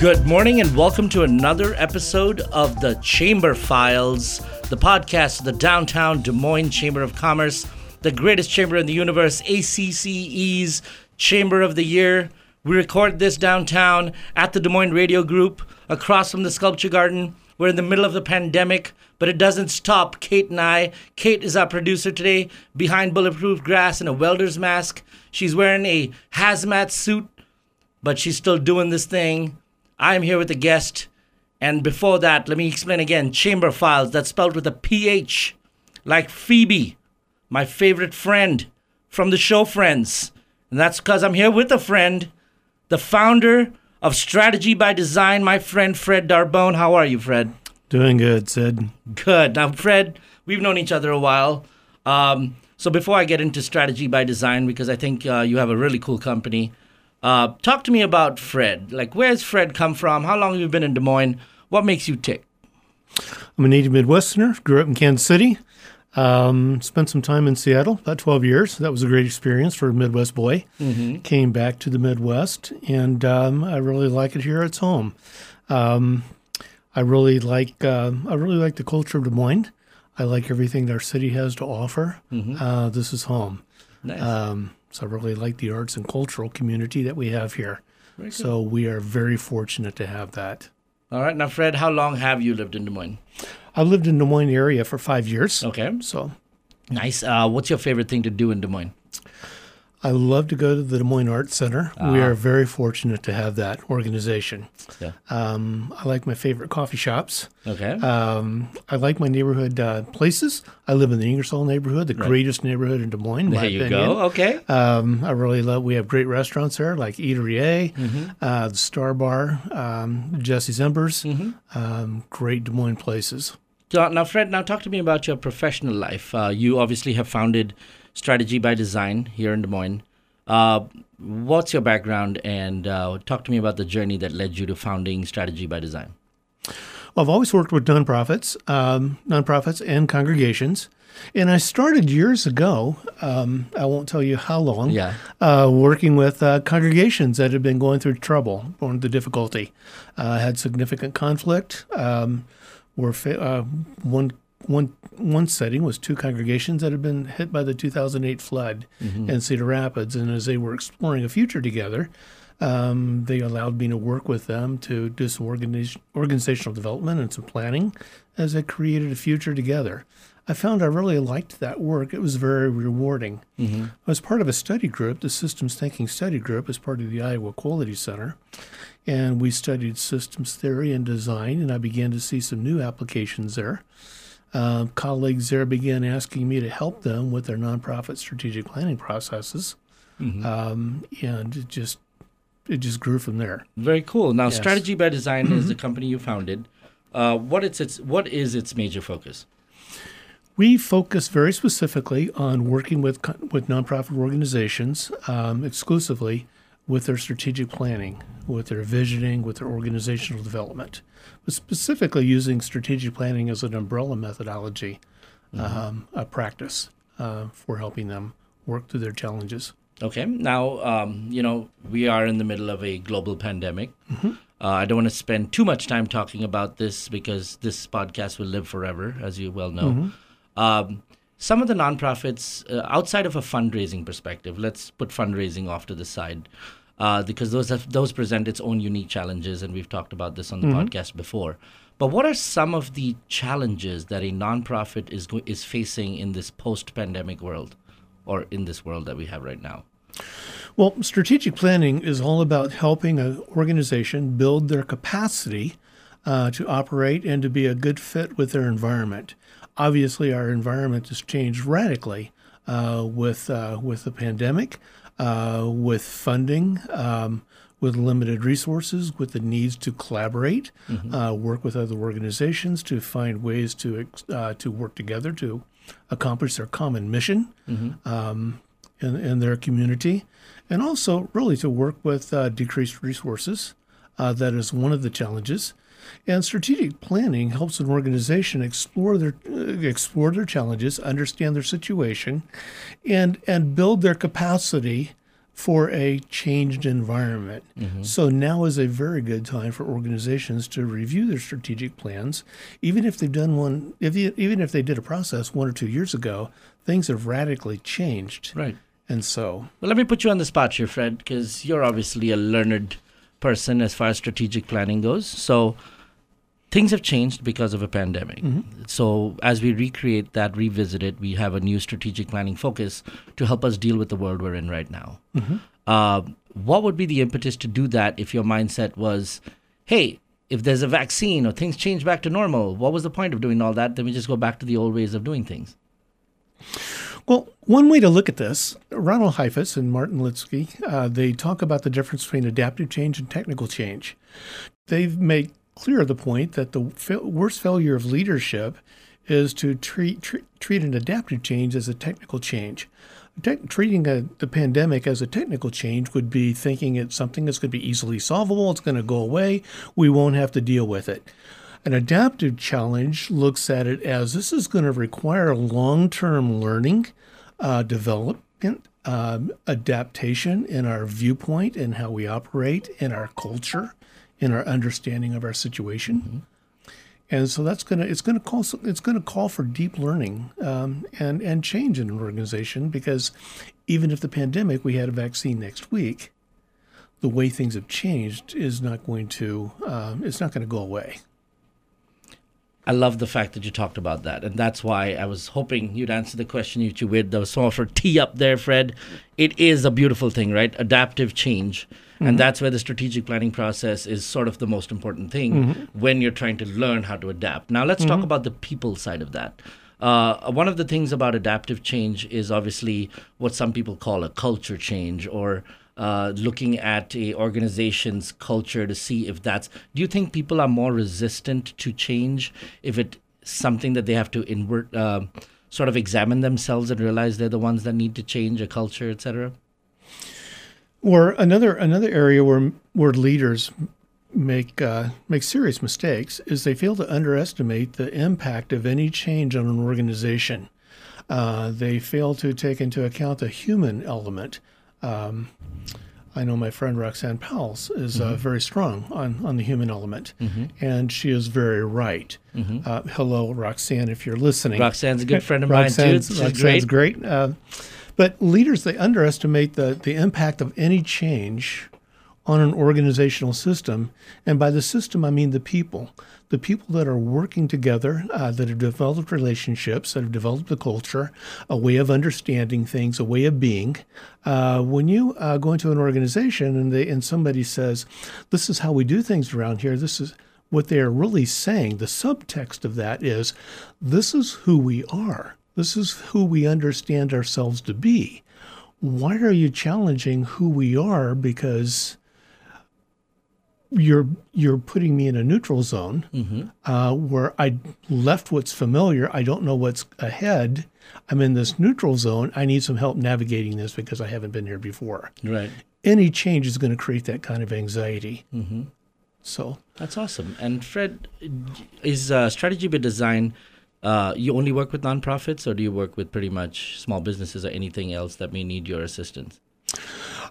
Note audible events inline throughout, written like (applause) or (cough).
Good morning and welcome to another episode of the Chamber Philes, the podcast of the downtown Des Moines Chamber of Commerce, the greatest chamber in the universe, ACCE's Chamber of the Year. We record this downtown at the Des Moines Radio Group across from the Sculpture Garden. We're in the middle of the pandemic, but it doesn't stop Kate and I. Kate is our producer today, behind bulletproof glass and a welder's mask. She's wearing a hazmat suit, but she's still doing this thing. I'm here with a guest. And before that, let me explain again Chamber Philes, that's spelled with a PH, like Phoebe, my favorite friend from the show Friends. And that's because I'm here with a friend, the founder of Strategy by Design, my friend Fred Darbone. How are you, Fred? Doing good, Sid. Good. Now, Fred, we've known each other a while. Um, so before I get into Strategy by Design, because I think uh, you have a really cool company, uh, talk to me about Fred. Like, where's Fred come from? How long have you been in Des Moines? What makes you tick? I'm a native Midwesterner. Grew up in Kansas City. Um, spent some time in Seattle, about 12 years. That was a great experience for a Midwest boy. Mm-hmm. Came back to the Midwest, and um, I really like it here. It's home. Um, I really like uh, I really like the culture of Des Moines. I like everything that our city has to offer. Mm-hmm. Uh, this is home. Nice. So I really like the arts and cultural community that we have here. So we are very fortunate to have that. All right. Now, Fred, how long have you lived in Des Moines? I've lived in Des Moines area for five years. Okay. So Nice. Uh, what's your favorite thing to do in Des Moines? I love to go to the Des Moines Arts Center. We Ah. are very fortunate to have that organization. Yeah. Um, I like my favorite coffee shops. Okay. Um, I like my neighborhood uh, places. I live in the Ingersoll neighborhood, the greatest neighborhood in Des Moines. there you opinion. go. Okay. Um, I really love. We have great restaurants there, like Eatery A, Mm-hmm. uh, the Star Bar, um, Jesse's Embers. Mm-hmm. Um, great Des Moines places. So, now, Fred, now talk to me about your professional life. Uh, you obviously have founded Strategy by Design here in Des Moines. Uh, what's your background, and uh, talk to me about the journey that led you to founding Strategy by Design. Well, I've always worked with nonprofits, um, nonprofits and congregations, and I started years ago. Um, I won't tell you how long. Yeah. Uh, working with uh, congregations that had been going through trouble, going through difficulty, uh, had significant conflict. Um, were fa- uh, one one one setting was two congregations that had been hit by the 2008 flood in Cedar Rapids, and as they were exploring a future together, um, they allowed me to work with them to do some organiz- organizational development and some planning as they created a future together. I found I really liked that work. It was very rewarding. I was part of a study group, the Systems Thinking Study Group, as part of the Iowa Quality Center. And we studied systems theory and design, and I began to see some new applications there. Uh, colleagues there began asking me to help them with their nonprofit strategic planning processes, um, and it just it just grew from there. Very cool. Now, Yes. Strategy by Design is the (clears throat) company you founded. Uh, what it's its what is its major focus? We focus very specifically on working with with nonprofit organizations um, exclusively with their strategic planning, with their visioning, with their organizational development, but specifically using strategic planning as an umbrella methodology, um, a practice uh, for helping them work through their challenges. Okay. Now, um, you know, we are in the middle of a global pandemic. Uh, I don't want to spend too much time talking about this because this podcast will live forever, as you well know. Um, some of the nonprofits, uh, outside of a fundraising perspective, let's put fundraising off to the side, uh, because those have, those present its own unique challenges, and we've talked about this on the podcast before. But what are some of the challenges that a nonprofit is go- is facing in this post-pandemic world, or in this world that we have right now? Well, strategic planning is all about helping an organization build their capacity uh, to operate and to be a good fit with their environment. Obviously, our environment has changed radically uh, with uh, with the pandemic, uh, with funding, um, with limited resources, with the needs to collaborate, uh, work with other organizations to find ways to uh, to work together to accomplish their common mission um, in, in their community, and also really to work with uh, decreased resources. Uh, that is one of the challenges. And strategic planning helps an organization explore their uh, explore their challenges, understand their situation, and and build their capacity for a changed environment. So now is a very good time for organizations to review their strategic plans, even if they've done one, if you, even if they did a process one or two years ago, things have radically changed. Right. And so, Well, let me put you on the spot here, Fred, because you're obviously a learned person as far as strategic planning goes. So things have changed because of a pandemic. So as we recreate that, revisit it, we have a new strategic planning focus to help us deal with the world we're in right now. Uh, what would be the impetus to do that if your mindset was, hey, if there's a vaccine or things change back to normal, what was the point of doing all that? Then we just go back to the old ways of doing things. Well, one way to look at this, Ronald Heifetz and Martin Linsky, uh, they talk about the difference between adaptive change and technical change. They've made clear the point that the fa- worst failure of leadership is to treat treat, treat an adaptive change as a technical change. Tec- treating a, the pandemic as a technical change would be thinking it's something that's going to be easily solvable, it's going to go away, we won't have to deal with it. An adaptive challenge looks at it as this is going to require long term learning, uh, development, um, adaptation in our viewpoint and how we operate, in our culture, in our understanding of our situation. And so that's gonna it's gonna call it's gonna call for deep learning um, and and change in an organization because even if the pandemic we had a vaccine next week, the way things have changed is not going to um, it's not going to go away. I love the fact that you talked about that. And that's why I was hoping you'd answer the question you two with. There was so much tee up there, Fred. It is a beautiful thing, right? Adaptive change. And mm-hmm. that's where the strategic planning process is sort of the most important thing mm-hmm. when you're trying to learn how to adapt. Now, let's talk mm-hmm. about the people side of that. Uh, one of the things about adaptive change is obviously what some people call a culture change or uh, looking at a organization's culture to see if that's. Do you think people are more resistant to change if it's something that they have to invert, uh, sort of examine themselves and realize they're the ones that need to change a culture, etc.? Or another another area where where leaders make uh, make serious mistakes is they fail to underestimate the impact of any change on an organization. Uh, they fail to take into account the human element. Um, I know my friend Roxanne Powell's is uh, very strong on, on the human element, and she is very right. Uh, hello, Roxanne, if you're listening. Roxanne's a good friend of mine, too. Roxanne's, She's Roxanne's great. great. Uh, but leaders, they underestimate the, the impact of any change on an organizational system. And by the system, I mean the people. The people that are working together, uh, that have developed relationships, that have developed a culture, a way of understanding things, a way of being. Uh, when you uh, go into an organization and, they, and somebody says, This is how we do things around here, this is what they are really saying, the subtext of that is, This is who we are. This is who we understand ourselves to be. Why are you challenging who we are? Because you're you're putting me in a neutral zone uh, where I left what's familiar. I don't know what's ahead. I'm in this neutral zone. I need some help navigating this because I haven't been here before. Right. Any change is going to create that kind of anxiety. Mm-hmm. So That's awesome. And Fred, is uh, strategy by design? Uh, you only work with nonprofits, or do you work with pretty much small businesses or anything else that may need your assistance?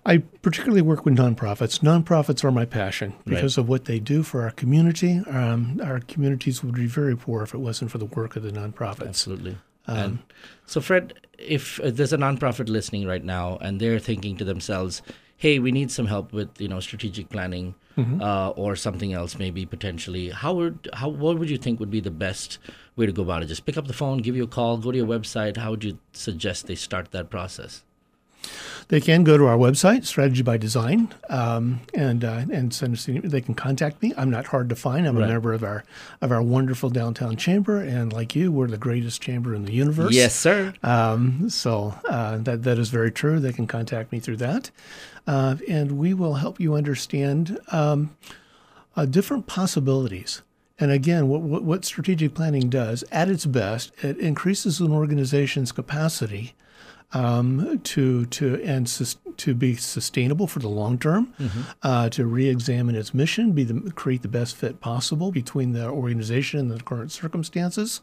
I particularly work with nonprofits. Nonprofits are my passion Right. because of what they do for our community. Um, our communities would be very poor if it wasn't for the work of the nonprofits. Absolutely. and so, Fred, if uh, there's a nonprofit listening right now and they're thinking to themselves, "Hey, we need some help with you know strategic planning uh, or something else, maybe potentially," how would how what would you think would be the best way to go about it? Just pick up the phone, give you a call, go to your website. How would you suggest they start that process? They can go to our website, Strategy by Design, um, and uh, and send us. an- They can contact me. I'm not hard to find. I'm Right. a member of our of our wonderful downtown chamber, and like you, we're the greatest chamber in the universe. Yes, sir. Um, so uh, that that is very true. They can contact me through that, uh, and we will help you understand um, uh, different possibilities. And again, what, what, what strategic planning does, at its best, it increases an organization's capacity um, to to and sus- to be sustainable for the long term, uh, to re-examine its mission, be the create the best fit possible between the organization and the current circumstances,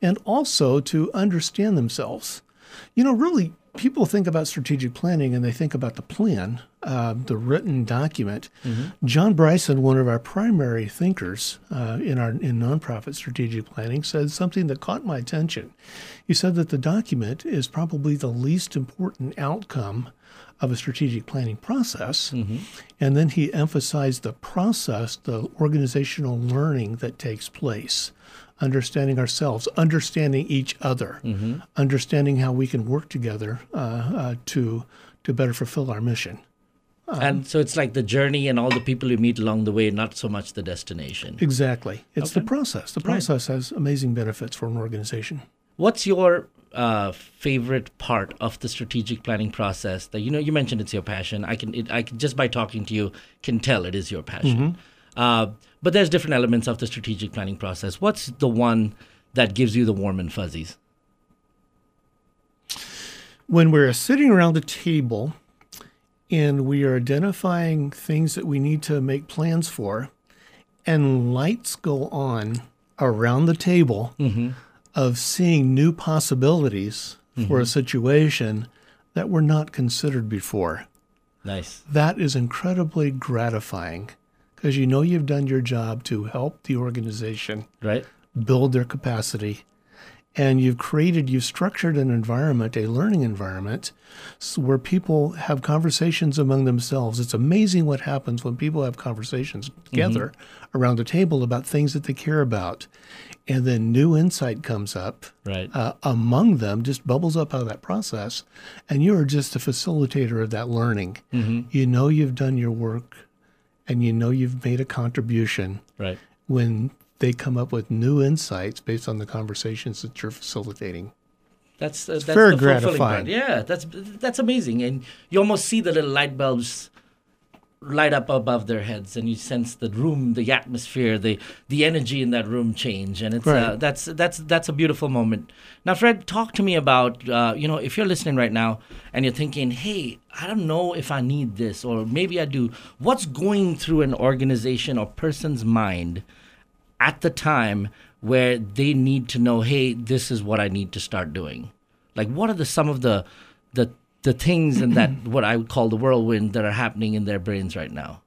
and also to understand themselves. You know, really, people think about strategic planning and they think about the plan, uh, the written document. John Bryson, one of our primary thinkers uh, in our in nonprofit strategic planning, said something that caught my attention. He said that the document is probably the least important outcome of a strategic planning process. And then he emphasized the process, the organizational learning that takes place, understanding ourselves, understanding each other, understanding how we can work together uh, uh, to to better fulfill our mission. and so it's like the journey and all the people you meet along the way, not so much the destination. Exactly, it's the process. The Right. process has amazing benefits for an organization. What's your uh, favorite part of the strategic planning process? That you know, you mentioned it's your passion. I can, it, I can just by talking to you can tell it is your passion. Uh, but there's different elements of the strategic planning process. What's the one that gives you the warm and fuzzies? when we're sitting around a table and we are identifying things that we need to make plans for, and lights go on around the table of seeing new possibilities for a situation that were not considered before. Nice. That is incredibly gratifying because you know you've done your job to help the organization Right. build their capacity. And you've created, you've structured an environment, a learning environment, where people have conversations among themselves. It's amazing what happens when people have conversations together around a table about things that they care about. And then new insight comes up Right. uh, among them, just bubbles up out of that process. And you are just a facilitator of that learning. You know you've done your work and you know you've made a contribution right. when they come up with new insights based on the conversations that you're facilitating. That's uh, that's very the fulfilling gratifying. part. Yeah, that's that's amazing, and you almost see the little light bulbs light up above their heads, and you sense the room, the atmosphere, the the energy in that room change, and it's uh, that's that's that's a beautiful moment. Now, Fred, talk to me about uh, you know if you're listening right now and you're thinking, hey, I don't know if I need this, or maybe I do. What's going through an organization or person's mind? at the time where they need to know, hey, this is what I need to start doing? Like, what are the some of the the the things and that (clears throat) what I would call the whirlwind that are happening in their brains right now?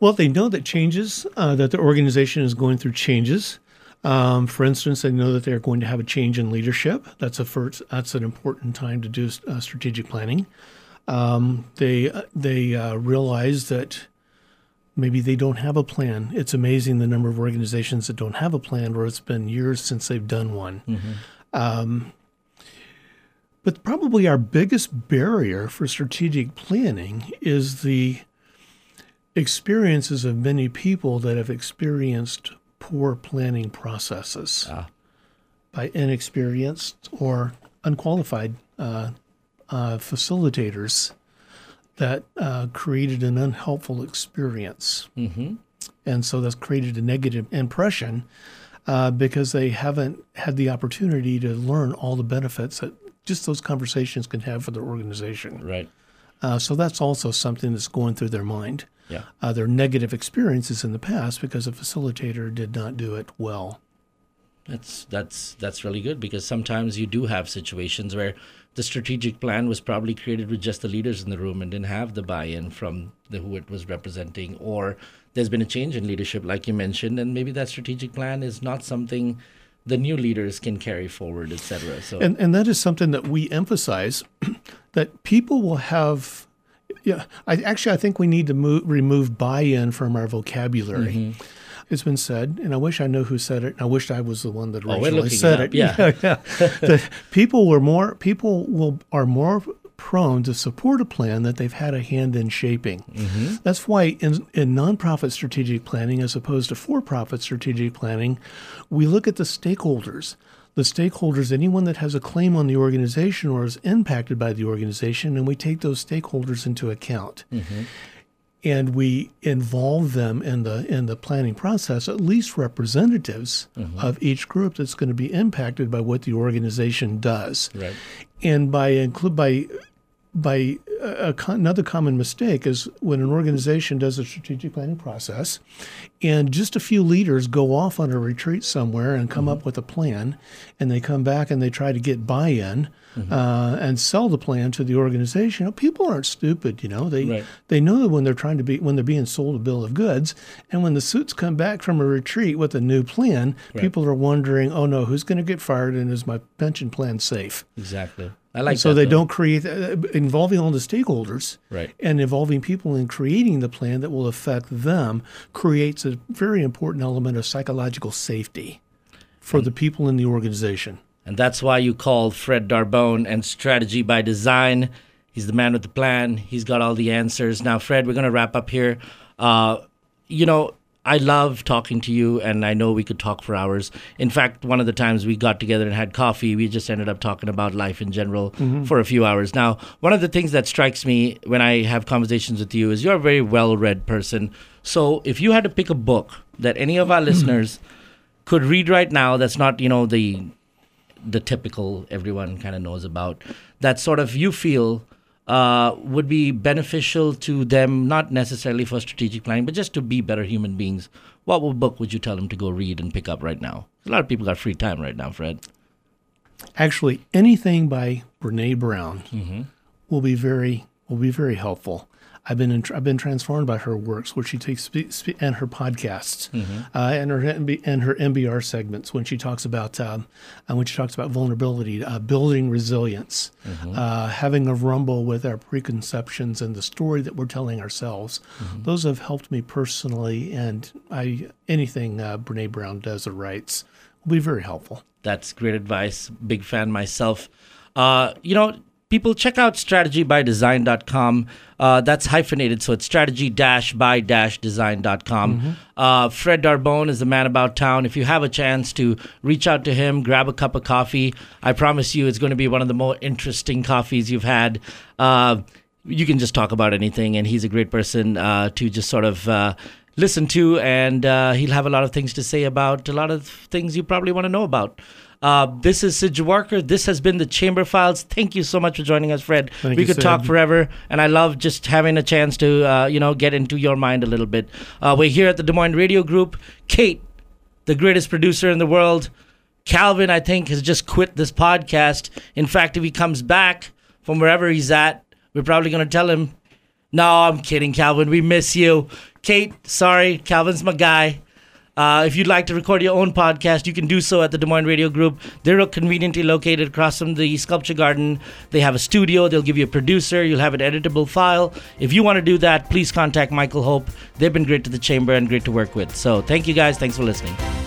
Well, they know that changes, uh, that the organization is going through changes. Um, for instance, they know that they're going to have a change in leadership. That's a first, that's an important time to do uh, strategic planning. Um, they uh, they uh, realize that maybe they don't have a plan. It's amazing the number of organizations that don't have a plan, or it's been years since they've done one. Um, but probably our biggest barrier for strategic planning is the experiences of many people that have experienced poor planning processes Ah. by inexperienced or unqualified uh, uh, facilitators that uh, created an unhelpful experience. Mm-hmm. And so that's created a negative impression uh, because they haven't had the opportunity to learn all the benefits that just those conversations can have for their organization. Right. Uh, so that's also something that's going through their mind. Yeah. Uh, their negative experiences in the past because a facilitator did not do it well. That's that's that's really good because sometimes you do have situations where the strategic plan was probably created with just the leaders in the room and didn't have the buy-in from the who it was representing, or there's been a change in leadership, like you mentioned, and maybe that strategic plan is not something the new leaders can carry forward, etc. So And, and that is something that we emphasize (clears throat) that people will have. Yeah, I actually I think we need to move, remove buy-in from our vocabulary. Mm-hmm. It's been said, and I wish I knew who said it. and I wish I was the one that Oh, originally looking said it it. (laughs) yeah. yeah. (laughs) The people were more people will are more prone to support a plan that they've had a hand in shaping. Mm-hmm. That's why in, in nonprofit strategic planning, as opposed to for-profit strategic planning, we look at the stakeholders. The stakeholders, anyone that has a claim on the organization or is impacted by the organization, and we take those stakeholders into account. And we involve them in the in the planning process, at least representatives of each group that's going to be impacted by what the organization does right. and by include by by a, a, another common mistake is when an organization does a strategic planning process and just a few leaders go off on a retreat somewhere and come mm-hmm. up with a plan and they come back and they try to get buy-in mm-hmm. uh, and sell the plan to the organization you know, people aren't stupid you know they right. they know that when they're trying to be when they're being sold a bill of goods and when the suits come back from a retreat with a new plan right. people are wondering oh no who's going to get fired and is my pension plan safe exactly I like so that, they though. don't create uh, involving all the stakeholders, right? And involving people in creating the plan that will affect them creates a very important element of psychological safety for and, the people in the organization. And that's why you called Fred Darbone and Strategy by Design. He's the man with the plan. He's got all the answers. Now, Fred, we're going to wrap up here. Uh, you know, I love talking to you, and I know we could talk for hours. In fact, one of the times we got together and had coffee, we just ended up talking about life in general mm-hmm. for a few hours. Now, one of the things that strikes me when I have conversations with you is you're a very well read person. So, if you had to pick a book that any of our (clears throat) listeners could read right now, that's not, you know, the the typical everyone kind of knows about, that sort of you feel uh, would be beneficial to them, not necessarily for strategic planning, but just to be better human beings, what book would you tell them to go read and pick up right now? A lot of people got free time right now, Fred. Actually, anything by Brene Brown mm-hmm. will be very will be very helpful. I've been in, I've been transformed by her works, where she takes and her podcasts mm-hmm. uh, and her and her MBR segments when she talks about um, and when she talks about vulnerability, uh, building resilience, mm-hmm. uh, having a rumble with our preconceptions and the story that we're telling ourselves. Mm-hmm. Those have helped me personally, and I anything uh, Brene Brown does or writes will be very helpful. That's great advice. Big fan myself. Uh, you know people check out strategybydesign.com. Uh, that's hyphenated, so it's strategy-by-design.com. Mm-hmm. Uh, Fred Darbone is the man about town. If you have a chance to reach out to him, grab a cup of coffee, I promise you it's going to be one of the more interesting coffees you've had. Uh, you can just talk about anything, and he's a great person uh, to just sort of uh, listen to, and uh, he'll have a lot of things to say about a lot of things you probably want to know about. Uh, this is Sid Jawarkar. This has been the Chamber Philes. Thank you so much for joining us, Fred. Thank we could Sid. talk forever, and I love just having a chance to, uh, you know, get into your mind a little bit. Uh, we're here at the Des Moines Radio Group. Kate, the greatest producer in the world. Calvin, I think, has just quit this podcast. In fact, if he comes back from wherever he's at, we're probably going to tell him, no, I'm kidding, Calvin. We miss you. Kate, sorry. Calvin's my guy. Uh, if you'd like to record your own podcast, you can do so at the Des Moines Radio Group. They're conveniently located across from the Sculpture Garden. They have a studio. They'll give you a producer. You'll have an editable file. If you want to do that, please contact Michael Hope. They've been great to the chamber and great to work with. So thank you guys. Thanks for listening.